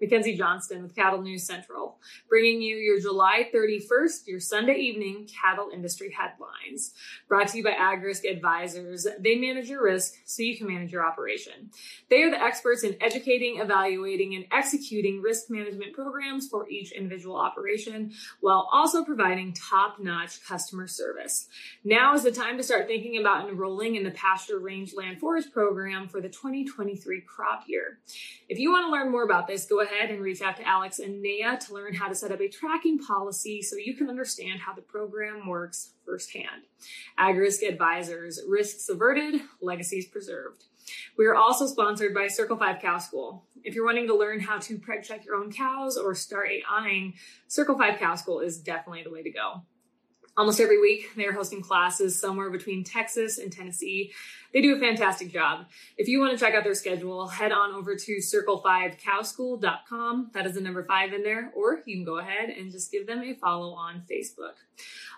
Mackenzie Johnston with Cattle News Central, bringing you your July 31st, your Sunday evening cattle industry headlines. Brought to you by AgRisk Advisors. They manage your risk so you can manage your operation. They are the experts in educating, evaluating, and executing risk management programs for each individual operation while also providing top notch customer service. Now is the time to start thinking about enrolling in the Pasture Rangeland Forage Program for the 2023 crop year. If you want to learn more about this, go ahead ahead and reach out to Alex and Naya to learn how to set up a tracking policy so you can understand how the program works firsthand. AgRisk Advisors, risks averted, legacies preserved. We are also sponsored by Circle 5 Cow School. If you're wanting to learn how to preg check your own cows or start AIing, Circle 5 Cow School is definitely the way to go. Almost every week, they're hosting classes somewhere between Texas and Tennessee. They do a fantastic job. If you want to check out their schedule, head on over to circle5cowschool.com. That is the number five in there, or you can go ahead and just give them a follow on Facebook.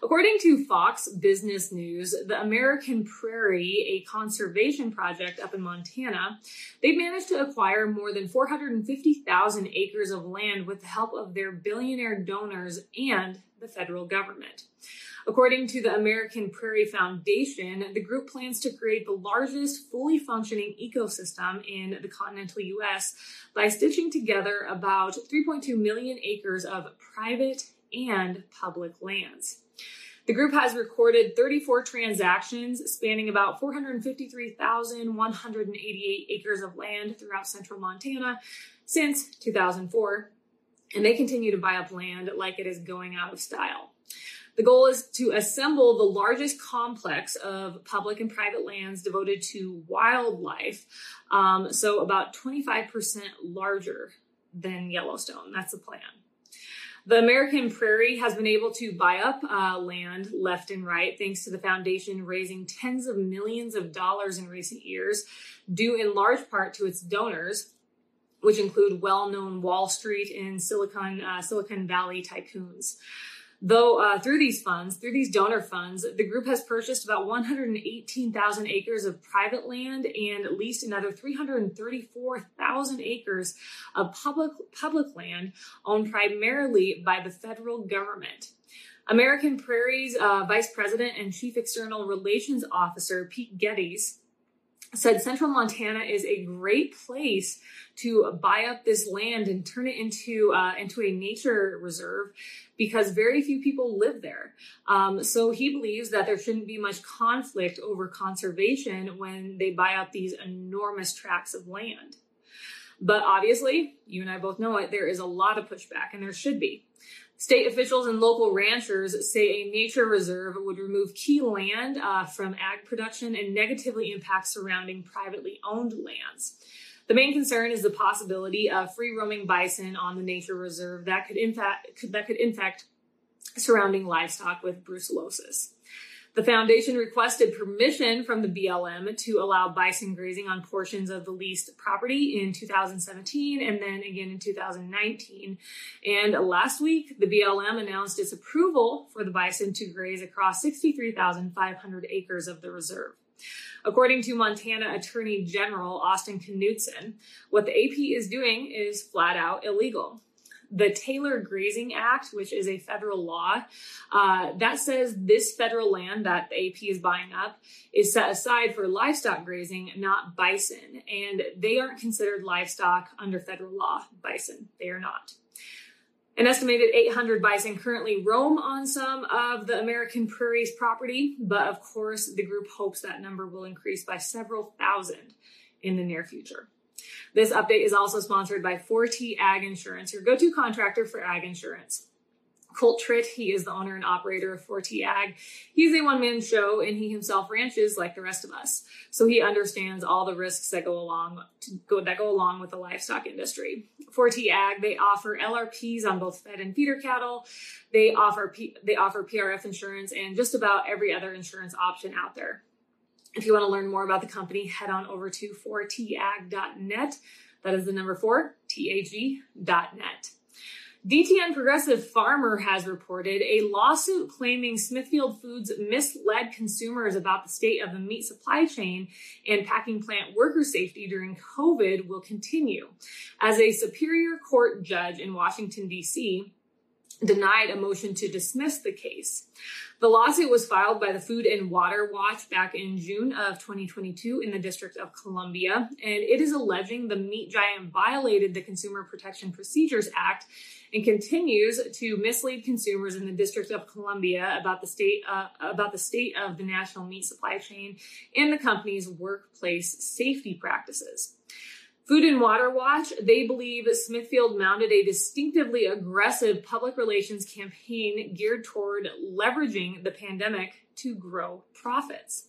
According to Fox Business News, the American Prairie, a conservation project up in Montana, they've managed to acquire more than 450,000 acres of land with the help of their billionaire donors and the federal government. According to the American Prairie Foundation, the group plans to create the largest fully functioning ecosystem in the continental US by stitching together about 3.2 million acres of private and public lands. The group has recorded 34 transactions spanning about 453,188 acres of land throughout central Montana since 2004, and they continue to buy up land like it is going out of style. The goal is to assemble the largest complex of public and private lands devoted to wildlife. Um, so about 25% larger than Yellowstone. That's the plan. The American Prairie has been able to buy up uh, land left and right thanks to the foundation raising tens of millions of dollars in recent years, due in large part to its donors, which include well-known Wall Street and Silicon uh, Silicon Valley tycoons. Though uh, through these funds, through these donor funds, the group has purchased about 118,000 acres of private land and leased another 334,000 acres of public public land owned primarily by the federal government. American Prairie's uh, Vice President and Chief External Relations Officer Pete Geddes said central Montana is a great place to buy up this land and turn it into uh, into a nature reserve because very few people live there. Um, so he believes that there shouldn't be much conflict over conservation when they buy up these enormous tracts of land. But obviously, you and I both know it, there is a lot of pushback, and there should be. State officials and local ranchers say a nature reserve would remove key land uh, from ag production and negatively impact surrounding privately owned lands. The main concern is the possibility of free roaming bison on the nature reserve that could, infect, that could infect surrounding livestock with brucellosis. The foundation requested permission from the BLM to allow bison grazing on portions of the leased property in 2017 and then again in 2019. And last week, the BLM announced its approval for the bison to graze across 63,500 acres of the reserve. According to Montana Attorney General Austin Knudsen, what the AP is doing is flat out illegal the Taylor Grazing Act, which is a federal law, uh, that says this federal land that the AP is buying up is set aside for livestock grazing, not bison. And they aren't considered livestock under federal law. Bison, they are not. An estimated 800 bison currently roam on some of the American Prairie's property, but of course, the group hopes that number will increase by several thousand in the near future. This update is also sponsored by 4T Ag Insurance, your go-to contractor for ag insurance. Colt Tritt, he is the owner and operator of 4T Ag. He's a one-man show and he himself ranches like the rest of us. So he understands all the risks that go along go, that go along with the livestock industry. 4T Ag, they offer LRPs on both fed and feeder cattle. They offer P, they offer PRF insurance and just about every other insurance option out there. If you want to learn more about the company, head on over to 4tag.net. That is the number 4, T-A-G.net. DTN Progressive Farmer has reported a lawsuit claiming Smithfield Foods misled consumers about the state of the meat supply chain and packing plant worker safety during COVID will continue. As a Superior Court judge in Washington, D.C., denied a motion to dismiss the case. The lawsuit was filed by the Food and Water Watch back in June of 2022 in the District of Columbia, and it is alleging the meat giant violated the Consumer Protection Procedures Act and continues to mislead consumers in the District of Columbia about the state uh, about the state of the national meat supply chain and the company's workplace safety practices. Food and Water Watch, they believe Smithfield mounted a distinctively aggressive public relations campaign geared toward leveraging the pandemic to grow profits.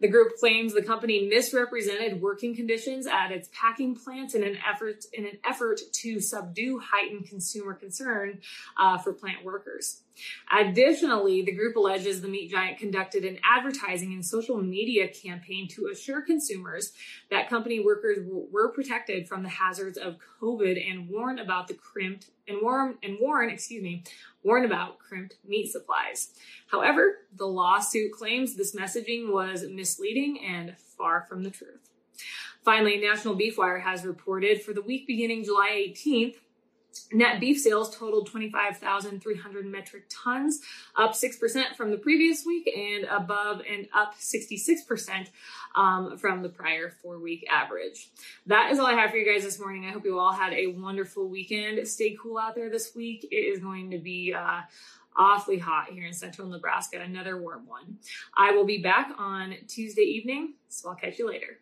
The group claims the company misrepresented working conditions at its packing plants in an effort in an effort to subdue heightened consumer concern uh, for plant workers. Additionally, the group alleges the meat giant conducted an advertising and social media campaign to assure consumers that company workers were protected from the hazards of COVID and warn about the crimped and warn and warn, excuse me, warn about crimped meat supplies. However, the lawsuit claims this messaging was misleading and far from the truth. Finally, National Beef Wire has reported for the week beginning July 18th, Net beef sales totaled 25,300 metric tons, up 6% from the previous week and above and up 66% um, from the prior four week average. That is all I have for you guys this morning. I hope you all had a wonderful weekend. Stay cool out there this week. It is going to be, uh, awfully hot here in central Nebraska, another warm one. I will be back on Tuesday evening, so I'll catch you later.